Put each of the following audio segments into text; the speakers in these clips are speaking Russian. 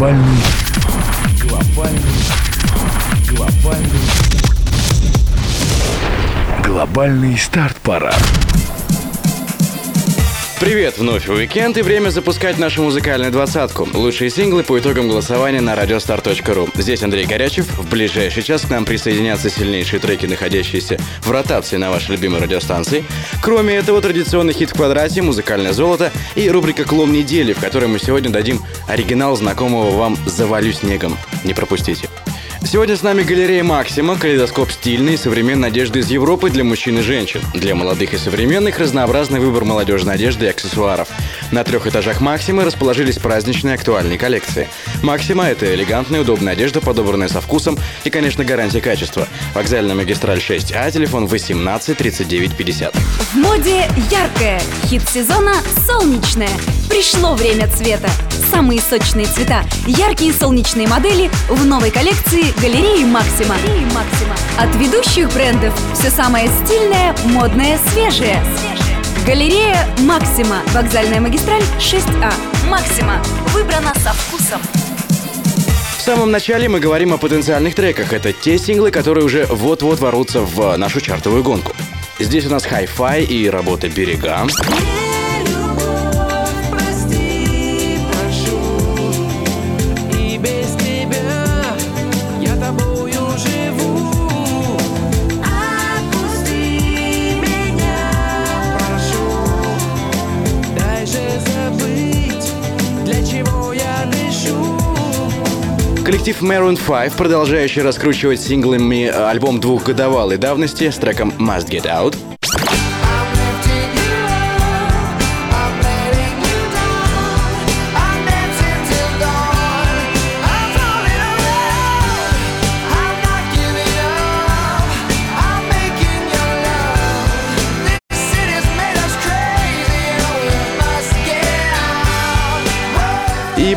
Глобальный. Глобальный. Глобальный. Глобальный старт-парад. Привет, вновь уикенд и время запускать нашу музыкальную двадцатку. Лучшие синглы по итогам голосования на radiostar.ru. Здесь Андрей Горячев. В ближайший час к нам присоединятся сильнейшие треки, находящиеся в ротации на вашей любимой радиостанции. Кроме этого, традиционный хит в квадрате, музыкальное золото и рубрика «Клон недели», в которой мы сегодня дадим оригинал знакомого вам «Завалю снегом». Не пропустите. Сегодня с нами галерея «Максима», калейдоскоп стильной и современной одежды из Европы для мужчин и женщин. Для молодых и современных разнообразный выбор молодежной одежды и аксессуаров. На трех этажах «Максимы» расположились праздничные актуальные коллекции. «Максима» — это элегантная, удобная одежда, подобранная со вкусом и, конечно, гарантия качества. Вокзальная магистраль 6А, телефон 18 39 50. В моде яркое, хит сезона солнечное. Пришло время цвета. Самые сочные цвета, яркие солнечные модели в новой коллекции галереи Максима. Максима. От ведущих брендов все самое стильное, модное, свежее. Галерея Максима. Вокзальная магистраль 6А. Максима. Выбрана со вкусом. В самом начале мы говорим о потенциальных треках. Это те синглы, которые уже вот-вот ворвутся в нашу чартовую гонку. Здесь у нас хай-фай и работа «Берега». И Коллектив Maroon 5, продолжающий раскручивать синглами э, альбом двухгодовалой давности с треком Must Get Out.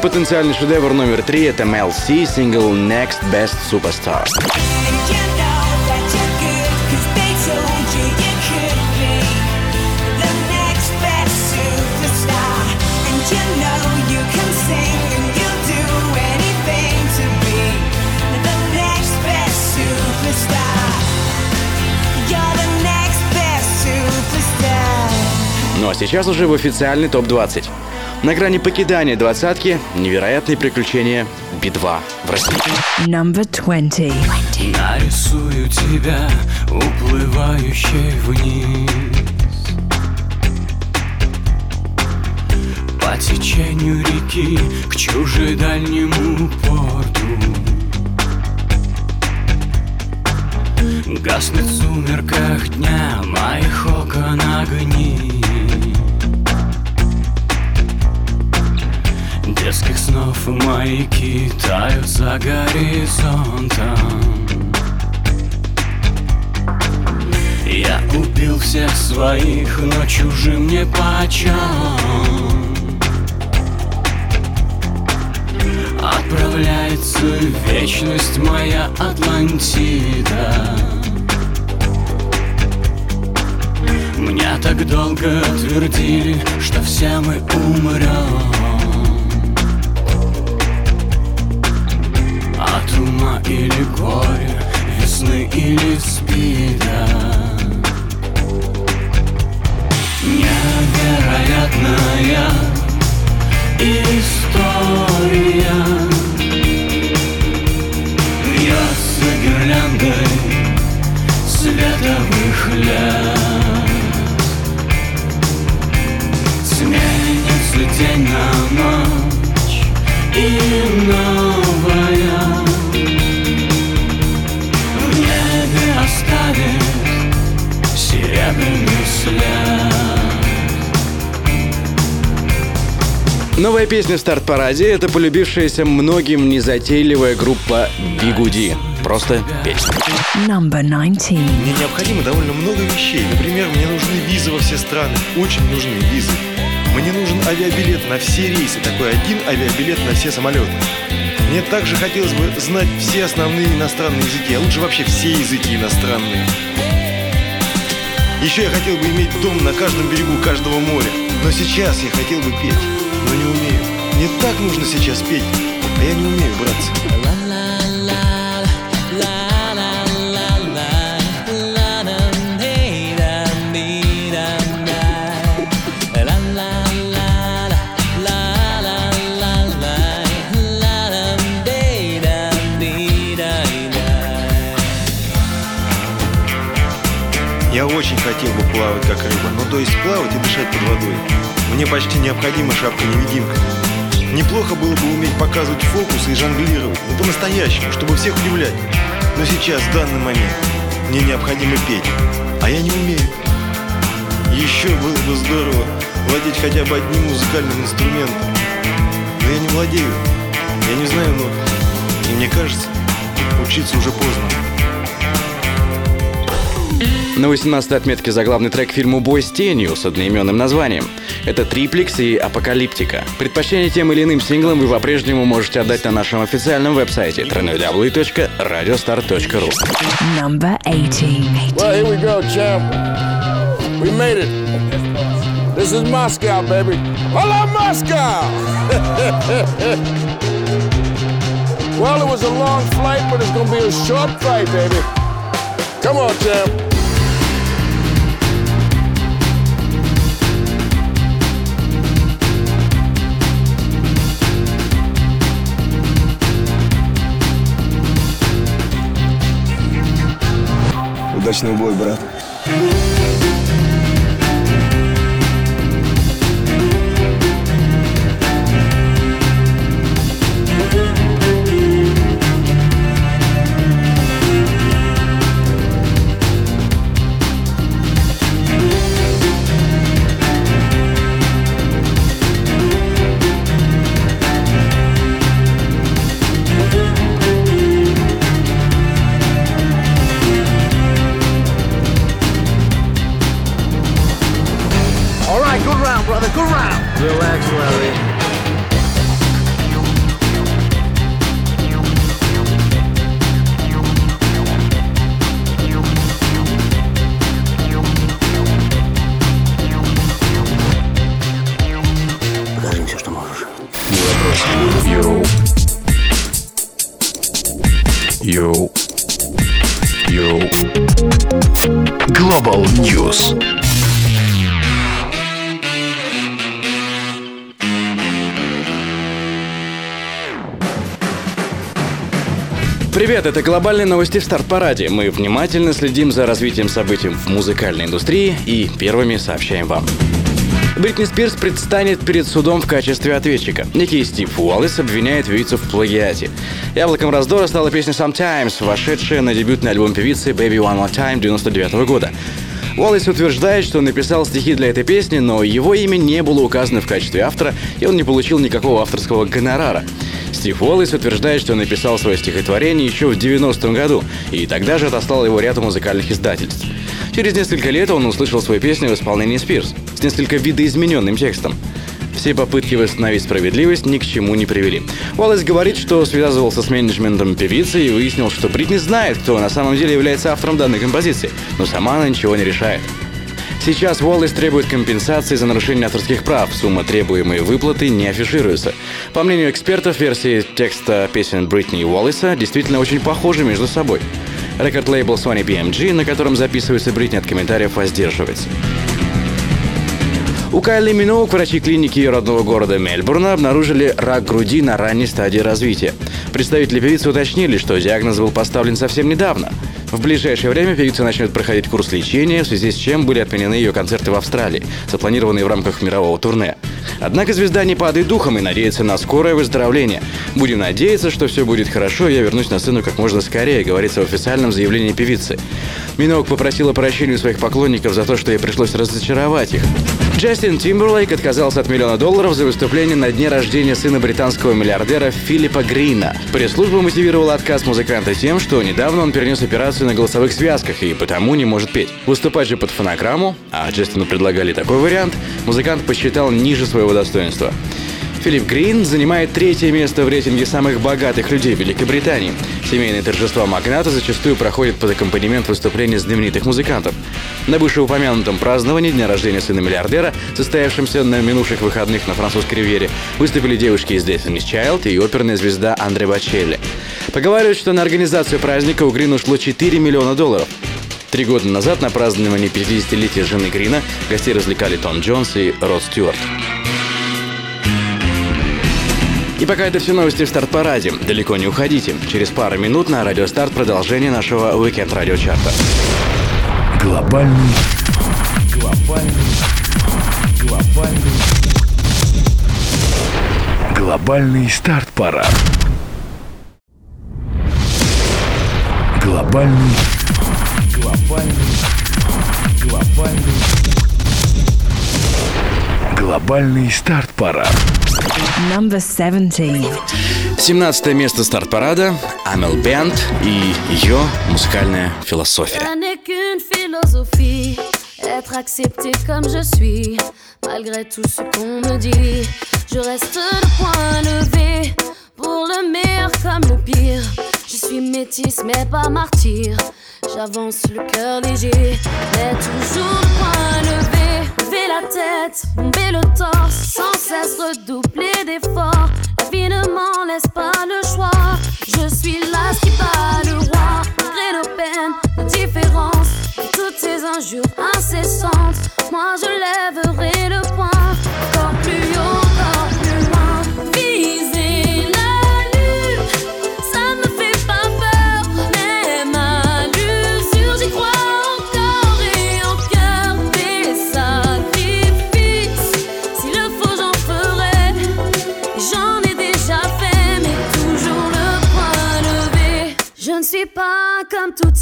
Потенциальный шедевр номер три — это Mel C, сингл Next Best Superstar. Ну а сейчас уже в официальный топ-20. На грани покидания двадцатки невероятные приключения Би-2 в России. Number 20. Нарисую тебя, уплывающей вниз По течению реки к чужедальнему порту Гаснет в сумерках дня моих окон огни Детских снов маяки тают за горизонтом. Я убил всех своих, но чужим не почем. Отправляется вечность моя Атлантида. Мне так долго твердили, что все мы умрем От или горя, весны или спида. Невероятная история. Вьется гирляндой световых лет. Сменится день на ночь и новая серебряный след Новая песня в старт-параде — это полюбившаяся многим незатейливая группа Бигуди. Просто песня. Number 19. Мне необходимо довольно много вещей. Например, мне нужны визы во все страны. Очень нужны визы. Мне нужен авиабилет на все рейсы. Такой один авиабилет на все самолеты. Мне также хотелось бы знать все основные иностранные языки, а лучше вообще все языки иностранные. Еще я хотел бы иметь дом на каждом берегу каждого моря. Но сейчас я хотел бы петь, но не умею. Не так нужно сейчас петь, а я не умею, братцы. Плавать как рыба, но то есть плавать и дышать под водой. Мне почти необходима шапка-невидимка. Неплохо было бы уметь показывать фокусы и жонглировать, ну по-настоящему, чтобы всех удивлять. Но сейчас, в данный момент, мне необходимо петь, а я не умею. Еще было бы здорово владеть хотя бы одним музыкальным инструментом. Но я не владею, я не знаю нот. И мне кажется, учиться уже поздно. На 18-й отметке заглавный трек фильму «Бой с тенью» с одноименным названием. Это Триплекс и Апокалиптика. Предпочтение тем или иным синглам вы по-прежнему можете отдать на нашем официальном веб-сайте www.radiostar.ru Number 18. Well, here we go, champ. We made it. This is Moscow, baby. Hello, Moscow! well, it was a long flight, but it's gonna be a short flight, baby. Come on, champ. Удачного боя, брат. Привет, это глобальные новости в старт-параде. Мы внимательно следим за развитием событий в музыкальной индустрии и первыми сообщаем вам. Бритни Спирс предстанет перед судом в качестве ответчика. Некий Стив Уоллес обвиняет певицу в плагиате. Яблоком раздора стала песня Sometimes, вошедшая на дебютный альбом певицы Baby One More Time 99 года. Уоллес утверждает, что написал стихи для этой песни, но его имя не было указано в качестве автора, и он не получил никакого авторского гонорара. Стив Уоллес утверждает, что написал свое стихотворение еще в 90-м году, и тогда же отослал его ряду музыкальных издательств. Через несколько лет он услышал свою песню в исполнении Спирс с несколько видоизмененным текстом. Все попытки восстановить справедливость ни к чему не привели. Уоллес говорит, что связывался с менеджментом певицы и выяснил, что Бритни знает, кто на самом деле является автором данной композиции, но сама она ничего не решает. Сейчас Уоллес требует компенсации за нарушение авторских прав. Сумма требуемой выплаты не афишируется. По мнению экспертов, версии текста песен Бритни и Уоллеса действительно очень похожи между собой. Рекорд-лейбл Sony BMG, на котором записывается Бритни, от комментариев воздерживается. У Кайли Миноук врачи клиники ее родного города Мельбурна обнаружили рак груди на ранней стадии развития. Представители певицы уточнили, что диагноз был поставлен совсем недавно. В ближайшее время певица начнет проходить курс лечения, в связи с чем были отменены ее концерты в Австралии, запланированные в рамках мирового турне. Однако звезда не падает духом и надеется на скорое выздоровление. Будем надеяться, что все будет хорошо, и я вернусь на сцену как можно скорее, говорится в официальном заявлении певицы. Минок попросила прощения у своих поклонников за то, что ей пришлось разочаровать их. Джастин Тимберлейк отказался от миллиона долларов за выступление на дне рождения сына британского миллиардера Филиппа Грина. Пресс-служба мотивировала отказ музыканта тем, что недавно он перенес операцию на голосовых связках и потому не может петь. Выступать же под фонограмму, а Джастину предлагали такой вариант, музыкант посчитал ниже своего достоинства. Филипп Грин занимает третье место в рейтинге самых богатых людей Великобритании. Семейные торжества магната зачастую проходят под аккомпанемент выступлений знаменитых музыкантов. На вышеупомянутом праздновании дня рождения сына миллиардера, состоявшемся на минувших выходных на французской ривьере, выступили девушки из Destiny's Child и оперная звезда Андре Бачелли. Поговаривают, что на организацию праздника у Грина ушло 4 миллиона долларов. Три года назад на праздновании 50-летия жены Грина гостей развлекали Том Джонс и Род Стюарт. И пока это все новости в старт-параде. Далеко не уходите. Через пару минут на Радио Старт продолжение нашего Weekend радиочарта. Глобальный. Глобальный. Глобальный. Глобальный старт-парад. Глобальный. Глобальный. Глобальный. Глобальный старт-парад. Number 17. 17 место старт-парада Амел Бенд и ее музыкальная философия. Être accepté comme je suis, malgré tout ce qu'on me dit. Je reste le point levé, pour le meilleur comme le pire. Je suis métisse mais pas martyr, j'avance le cœur léger, mais toujours le point levé. Lever la tête, bomber le torse, sans cesse redoubler d'efforts. La laisse pas le choix. Je suis là qui bat le roi, malgré nos peines, nos différences, toutes ces injures incessantes. Moi je lèverai le poing, encore plus haut,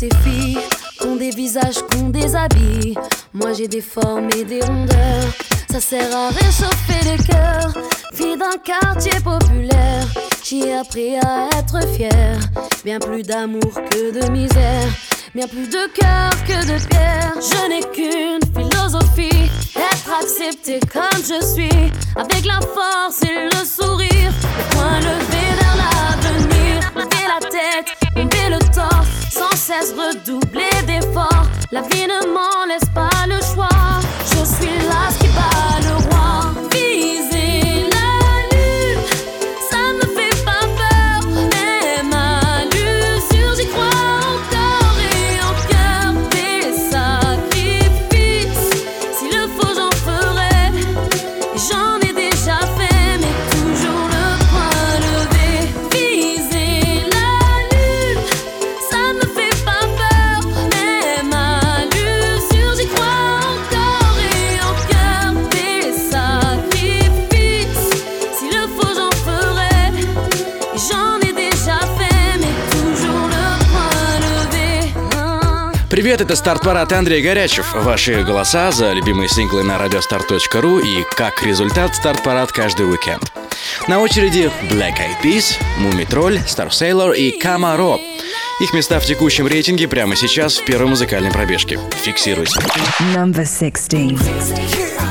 ces filles, ont des visages, des habits. Moi j'ai des formes et des rondeurs. Ça sert à réchauffer les cœurs. Fille d'un quartier populaire, j'ai appris à être fière. Bien plus d'amour que de misère. Bien plus de cœur que de pierre. Je n'ai qu'une philosophie. Être accepté comme je suis. Avec la force et le sourire. Le point levé vers l'avenir. Lever la tête, lever le torse. Sans cesse redoubler d'efforts. La vie ne m'en laisse pas le choix. Je suis là qui bat Привет, это старт-парад Андрей Горячев. Ваши голоса за любимые синглы на radiostar.ru и, как результат, старт-парад каждый уикенд. На очереди Black Eyed Peas, Муми Тролль, Star Sailor и Камаро. Их места в текущем рейтинге прямо сейчас в первой музыкальной пробежке. Фиксируйте. Number 16.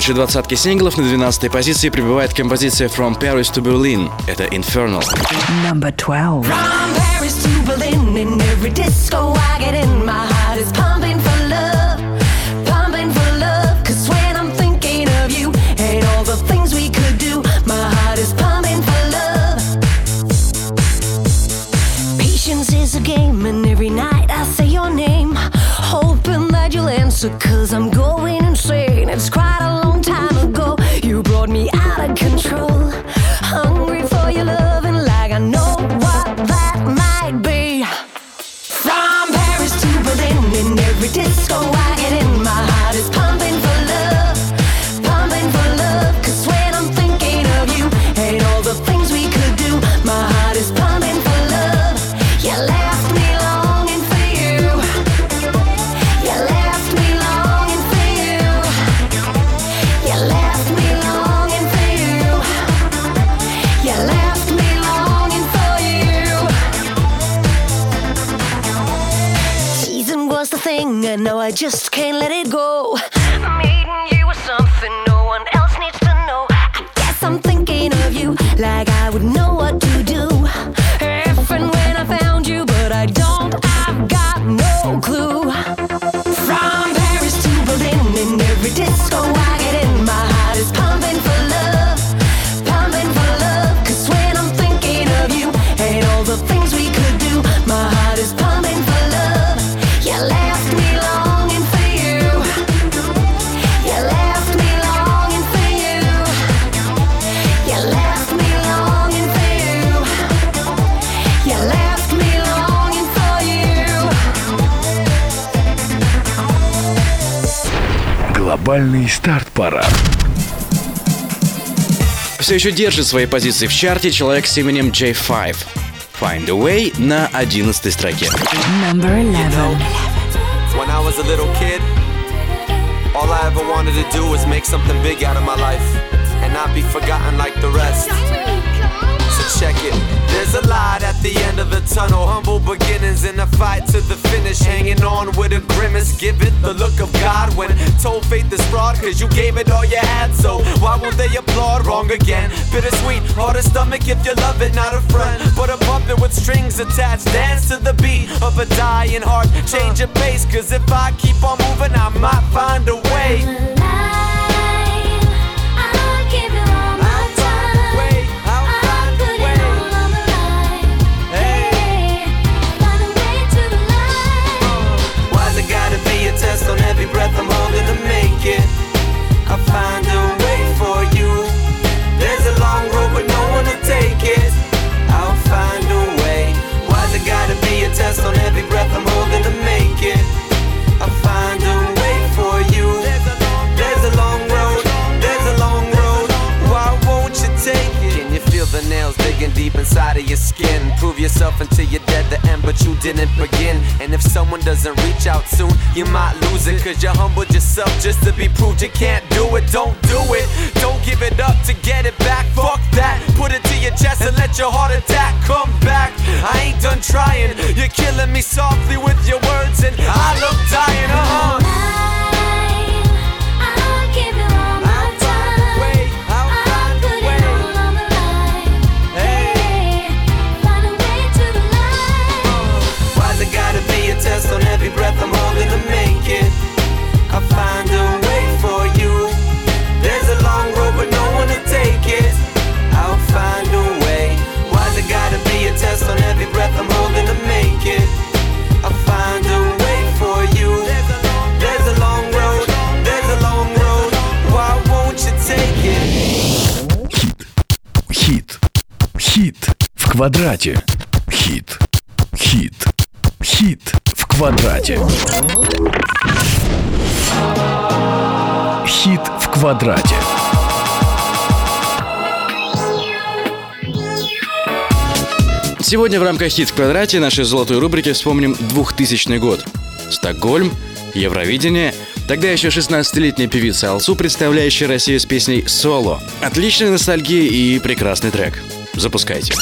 лучшей двадцатке синглов на 12 позиции прибывает композиция From Paris to Berlin. Это Infernal. Number 12. From Paris to Berlin, in every disco I get in, my Глобальный старт-парад. Все еще держит свои позиции в чарте человек с именем J5. Find a Way на 11 строке. Number 11. When I was a little kid, all I ever wanted to do was make something big out of my life and not be forgotten like the rest. Check it. There's a light at the end of the tunnel. Humble beginnings in a fight to the finish. Hanging on with a grimace. Give it the look of God when told faith is fraud. Cause you gave it all you had. So why won't they applaud? Wrong again. Bittersweet. Hard to stomach if you love it, not a friend. But a puppet with strings attached. Dance to the beat of a dying heart. Change your pace. Cause if I keep on moving, I might find a way. It? I find a way inside of your skin? Prove yourself until you're dead the end, but you didn't begin. And if someone doesn't reach out soon, you might lose it. Cause you humbled yourself just to be proved you can't do it. Don't do it. Don't give it up to get it back. Fuck that. Put it to your chest and let your heart attack come back. I ain't done trying. You're killing me softly with your words, and I look dying. Uh квадрате. Хит. Хит. Хит. В квадрате. Хит в квадрате. Сегодня в рамках «Хит в квадрате» нашей золотой рубрики вспомним 2000 год. Стокгольм, Евровидение, тогда еще 16-летняя певица Алсу, представляющая Россию с песней «Соло». Отличная ностальгия и прекрасный трек. Запускайте.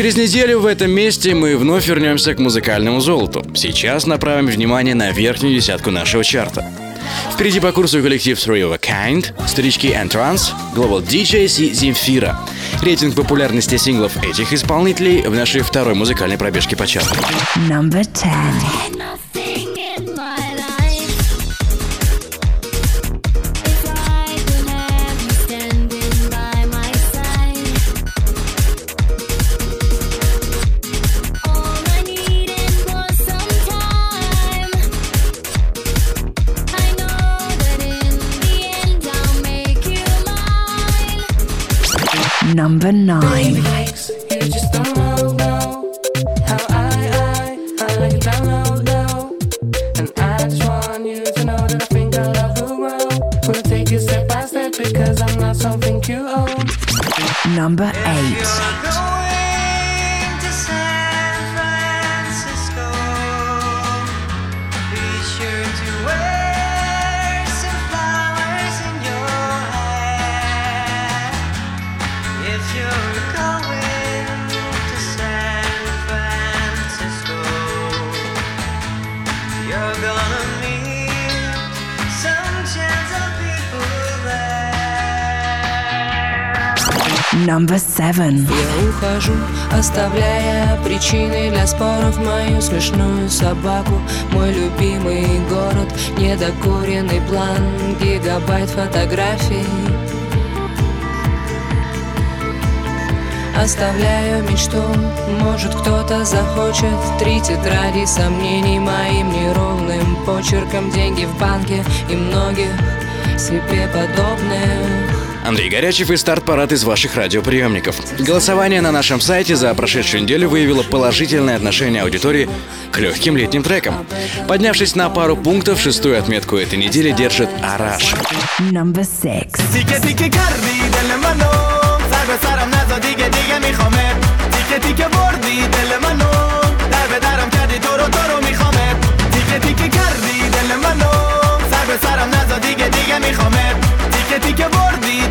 Через неделю в этом месте мы вновь вернемся к музыкальному золоту. Сейчас направим внимание на верхнюю десятку нашего чарта. Впереди по курсу коллектив Three of a Kind, старички Entrance, Global DJs и Земфира. Рейтинг популярности синглов этих исполнителей в нашей второй музыкальной пробежке по чарту. Number 10. Know that I think our love will grow. We'll take it step by step because I'm not something you own. Number 8. Number 7. Я ухожу, оставляя причины для споров Мою смешную собаку, мой любимый город Недокуренный план, гигабайт фотографий. Оставляю мечту, может кто-то захочет. Три тетради сомнений моим неровным почерком. Деньги в банке и многих себе подобных Андрей Горячев и старт-парад из ваших радиоприемников. Голосование на нашем сайте за прошедшую неделю выявило положительное отношение аудитории к легким летним трекам. Поднявшись на пару пунктов, шестую отметку этой недели держит «Араш». Number 6. تیکه تیکه کردی دل منو سر به سرم نزا دیگه دیگه میخوامت تیکه تیکه بردی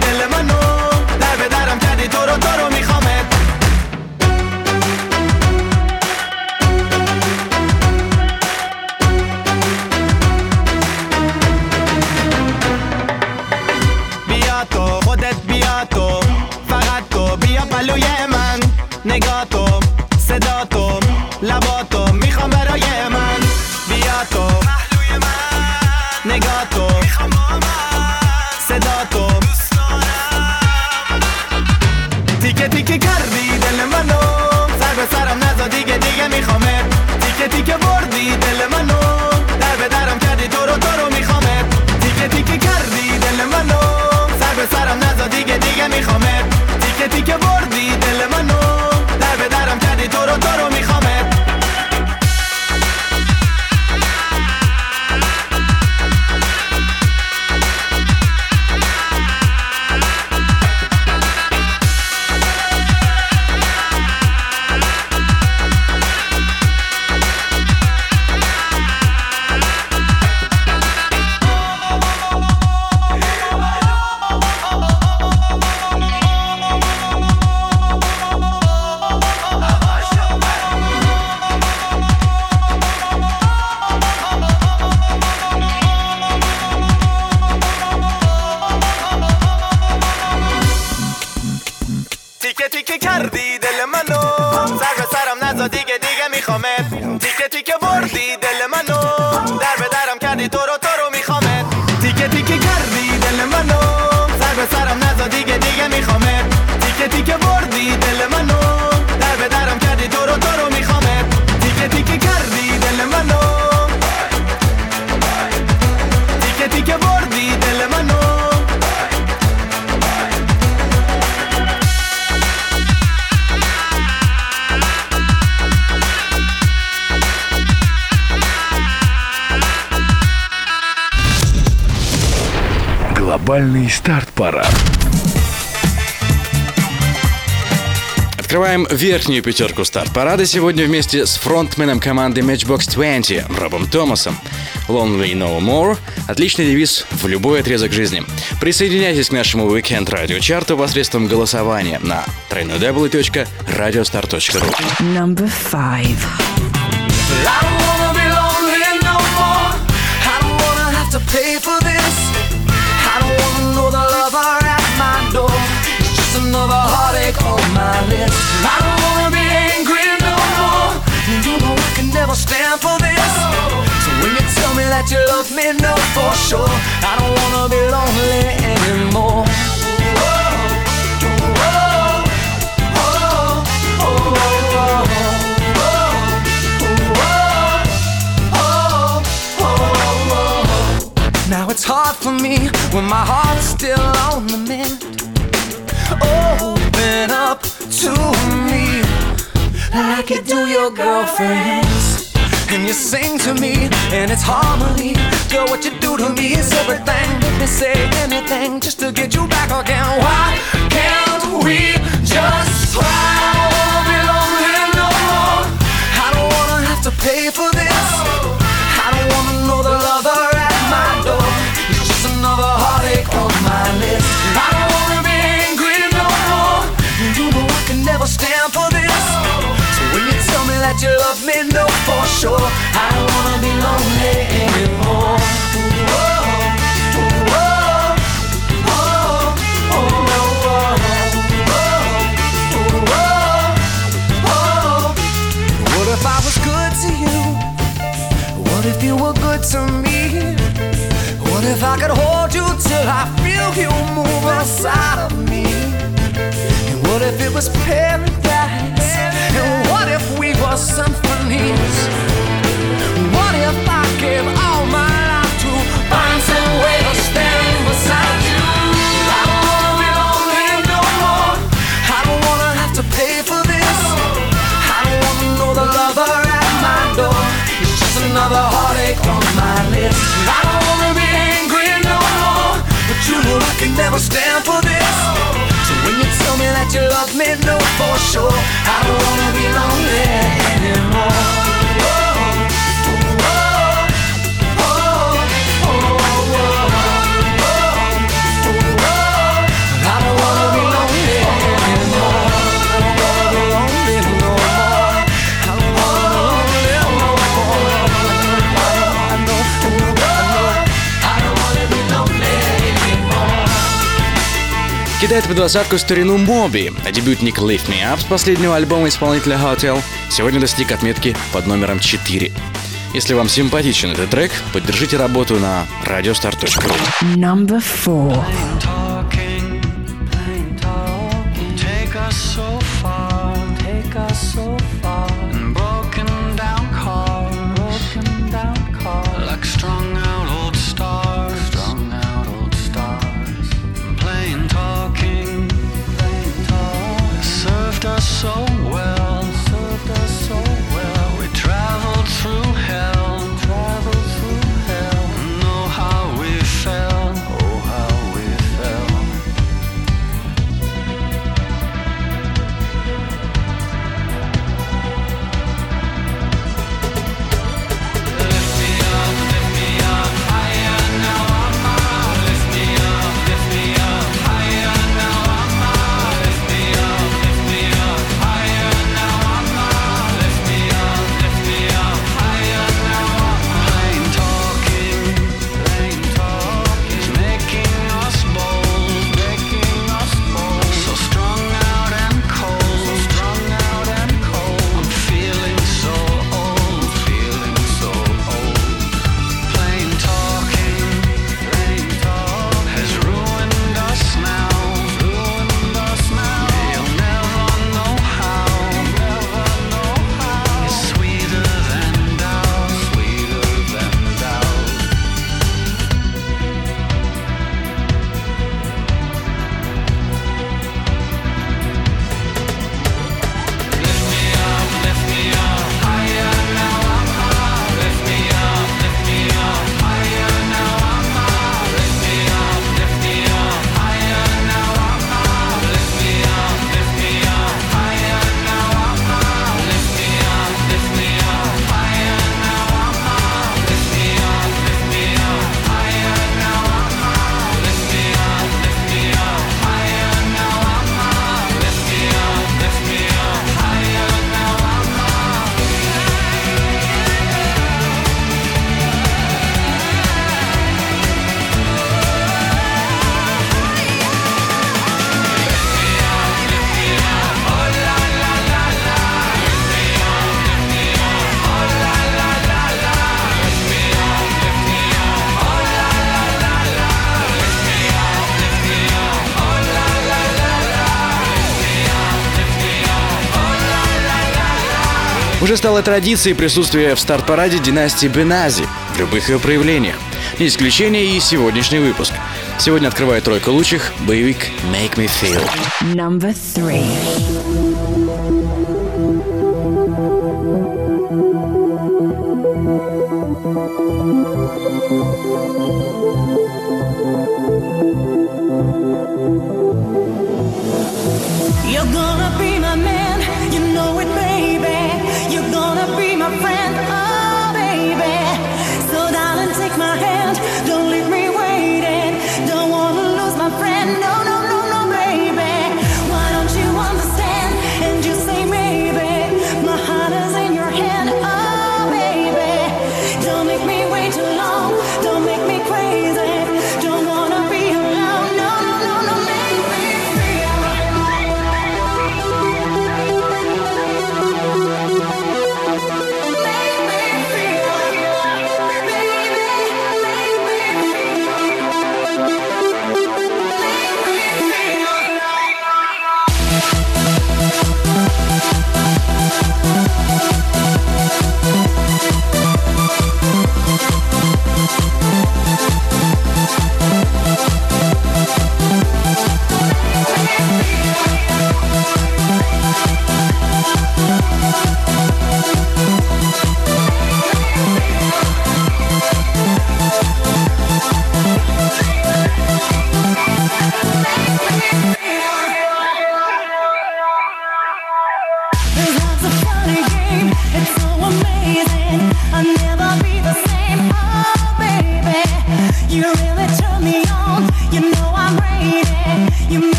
perdí de la mano. Старт-парад. Открываем верхнюю пятерку старт-парада сегодня вместе с фронтменом команды Matchbox 20 Робом Томасом. Lonely No More – отличный девиз в любой отрезок жизни. Присоединяйтесь к нашему Weekend Radio чарту посредством голосования на www.radiostar.ru Number 5. Just another heartache on my list. I don't wanna be angry no more. You know I can never stand for this. So when you tell me that you love me, know for sure. I don't wanna be lonely anymore. Now it's hard for me when my heart's still on the mend. Like you do your girlfriends. And you sing to me, and it's harmony. Girl, what you do to me is everything. Make me say anything just to get you back again. Why can't we just try? I wanna be lonely no more. I don't wanna have to pay for this. I don't wanna know the lover at my door. It's just another heartache on my list. I don't wanna be angry no more. You know I can never stand for that you love me, know for sure. I don't wanna be lonely anymore. Oh, oh, oh, what if I was good to you? What if you were good to me? What if I could hold you till I feel you move inside of me? And what if it was paradise? for symphonies. What if I give up? Кидает в двадцатку старину Моби, а дебютник Lift Me Up с последнего альбома исполнителя Hotel сегодня достиг отметки под номером 4. Если вам симпатичен этот трек, поддержите работу на radiostar.ru. Number 4. Уже стало традицией присутствие в старт-параде династии Бенази в любых ее проявлениях. Не исключение и сегодняшний выпуск. Сегодня открывает тройка лучших боевик «Make Me Feel». Number three.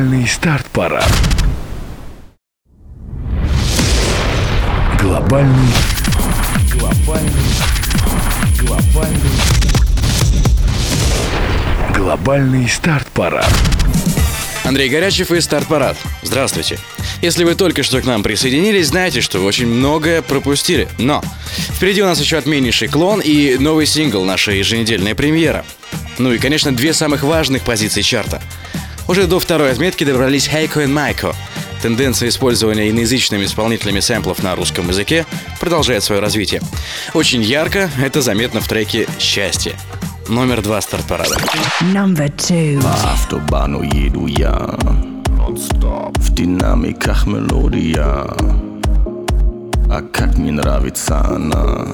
Глобальный старт-парад. Глобальный. Глобальный. Глобальный. Глобальный старт-парад. Андрей Горячев и Старт-парад. Здравствуйте. Если вы только что к нам присоединились, знаете, что вы очень многое пропустили. Но впереди у нас еще отменнейший клон и новый сингл, наша еженедельная премьера. Ну и, конечно, две самых важных позиции чарта. Уже до второй отметки добрались Хейко и Майко. Тенденция использования иноязычными исполнителями сэмплов на русском языке продолжает свое развитие. Очень ярко это заметно в треке «Счастье». Номер два старт-парада. По автобану еду я В динамиках мелодия А как мне нравится она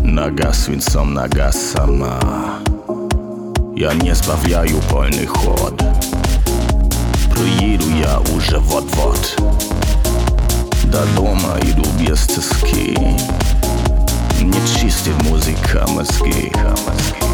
Нога свинцом, нога сама Я не сбавляю полный ход Приеду я уже вот-вот До дома иду без тоски Не чистит музыка мозги na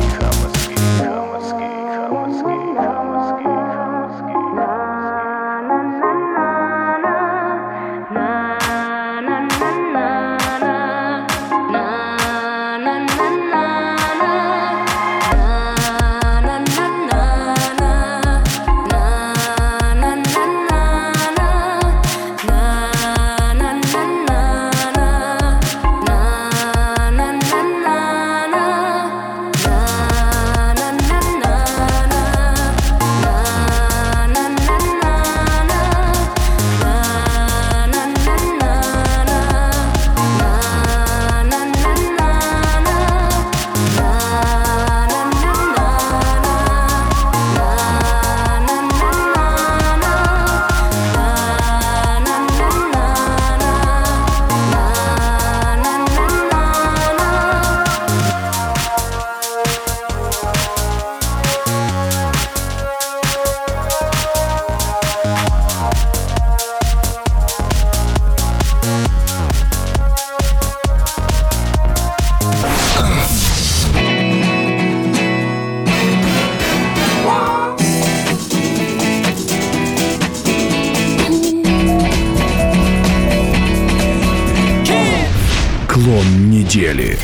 Недели.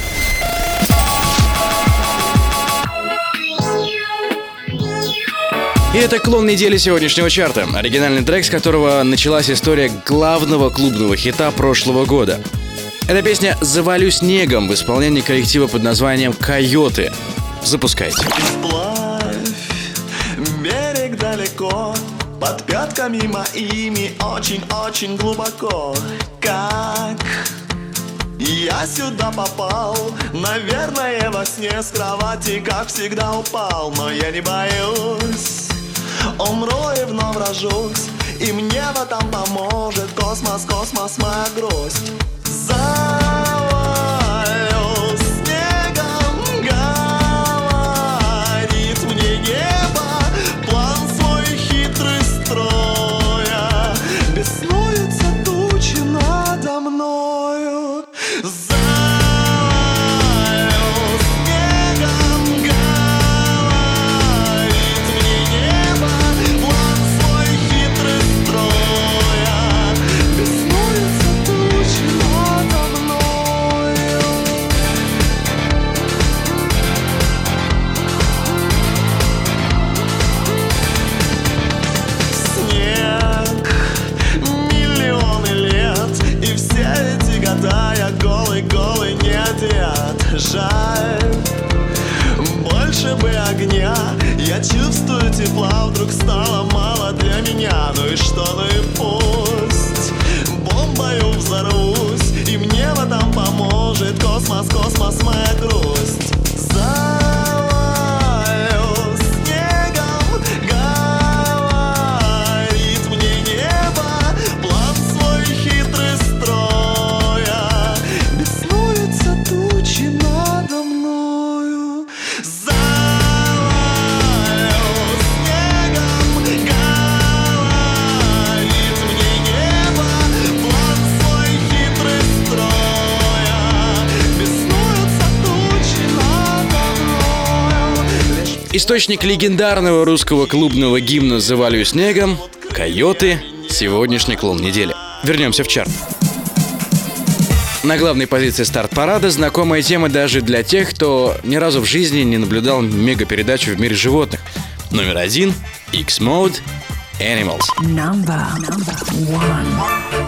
И это клон недели сегодняшнего чарта. Оригинальный трек, с которого началась история главного клубного хита прошлого года. Это песня «Завалю снегом» в исполнении коллектива под названием «Койоты». Запускайте. Берег далеко, под пятками моими очень-очень глубоко. Как я сюда попал, наверное, во сне с кровати, как всегда упал, но я не боюсь, умру и вновь рожусь, и мне в этом поможет космос, космос, моя грусть. Источник легендарного русского клубного гимна «Завалю снегом» — «Койоты» — сегодняшний клон недели. Вернемся в чарт. На главной позиции старт-парада знакомая тема даже для тех, кто ни разу в жизни не наблюдал мегапередачу в мире животных. Номер один — X-Mode Animals. Number, number one.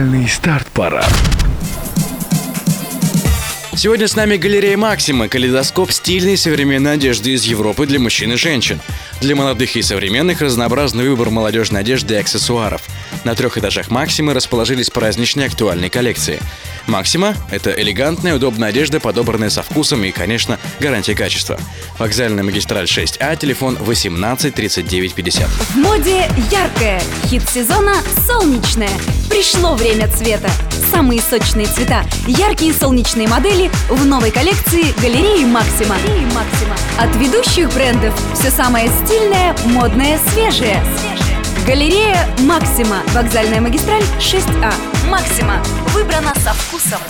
Глобальный старт-парад. Сегодня с нами галерея Максима, калейдоскоп стильной современной одежды из Европы для мужчин и женщин. Для молодых и современных разнообразный выбор молодежной одежды и аксессуаров. На трех этажах Максимы расположились праздничные актуальные коллекции. Максима – это элегантная, удобная одежда, подобранная со вкусом и, конечно, гарантия качества. Вокзальная магистраль 6А, телефон 18 39 50. В моде яркое, хит сезона солнечное. Пришло время цвета. Самые сочные цвета, яркие солнечные модели в новой коллекции галереи Максима. Максима. От ведущих брендов все самое стильное, модное, свежее. Галерея Максима. Вокзальная магистраль 6А. Максима. Выбрана со вкусом.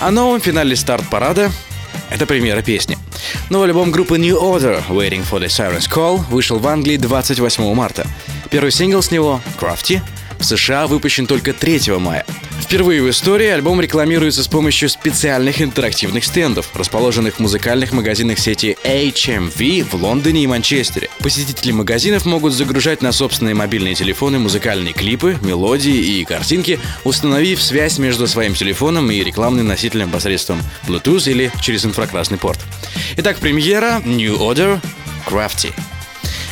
О новом финале старт-парада – это премьера песни. Новый альбом группы New Order «Waiting for the Siren's Call» вышел в Англии 28 марта. Первый сингл с него «Crafty» в США выпущен только 3 мая. Впервые в истории альбом рекламируется с помощью специальных интерактивных стендов, расположенных в музыкальных магазинах сети HMV в Лондоне и Манчестере. Посетители магазинов могут загружать на собственные мобильные телефоны музыкальные клипы, мелодии и картинки, установив связь между своим телефоном и рекламным носителем посредством Bluetooth или через инфракрасный порт. Итак, премьера New Order Crafty.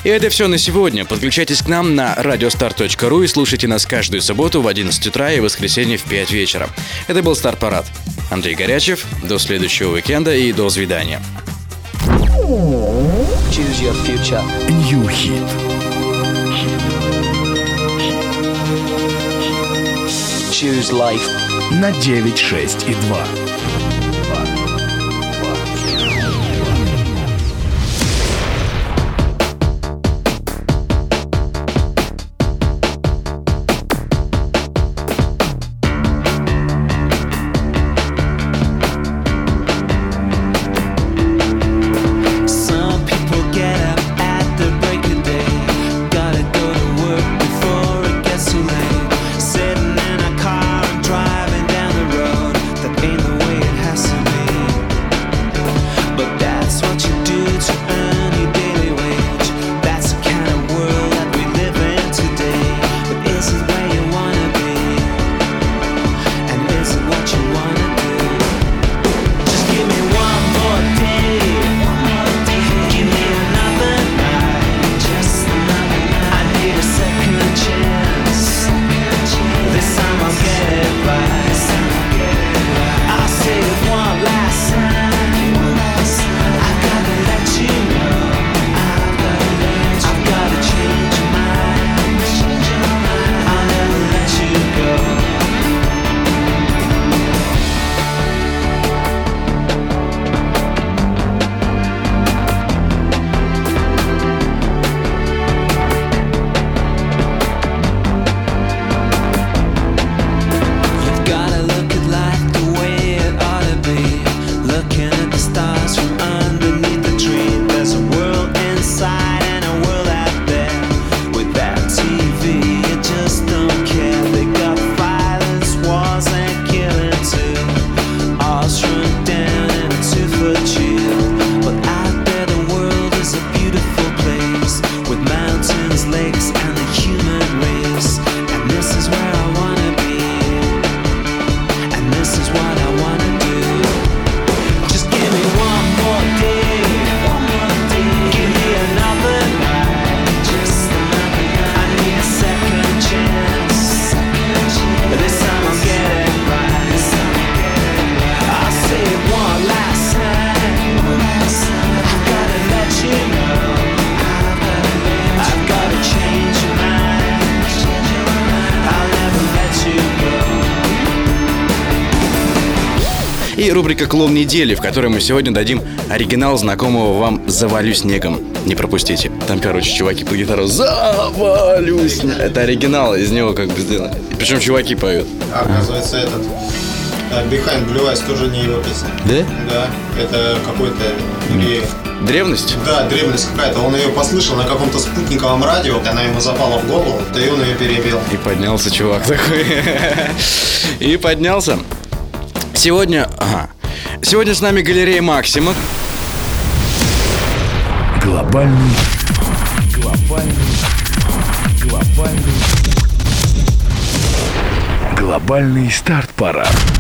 И это все на сегодня. Подключайтесь к нам на radiostar.ru и слушайте нас каждую субботу в 11 утра и воскресенье в 5 вечера. Это был Старт Парад. Андрей Горячев. До следующего уикенда и до свидания. Choose your future. New Hit. Choose life. На 9, 6 и 2. Рубрика «Клоун недели», в которой мы сегодня дадим оригинал знакомого вам «Завалю снегом». Не пропустите. Там, короче, чуваки по гитару «Завалю снегом». Это оригинал, из него как бы сделано. Причем чуваки поют. А, оказывается, этот э, Behind Blue Eyes тоже не его песня. Да? Да, это какой-то или- Древность? Да, древность какая-то. Он ее послышал на каком-то спутниковом радио, она ему запала в голову, да и он ее перебил. И поднялся чувак такой. И поднялся. Сегодня... Ага. Сегодня с нами галерея Максима. Глобальный. Глобальный. Глобальный. Глобальный старт-парад.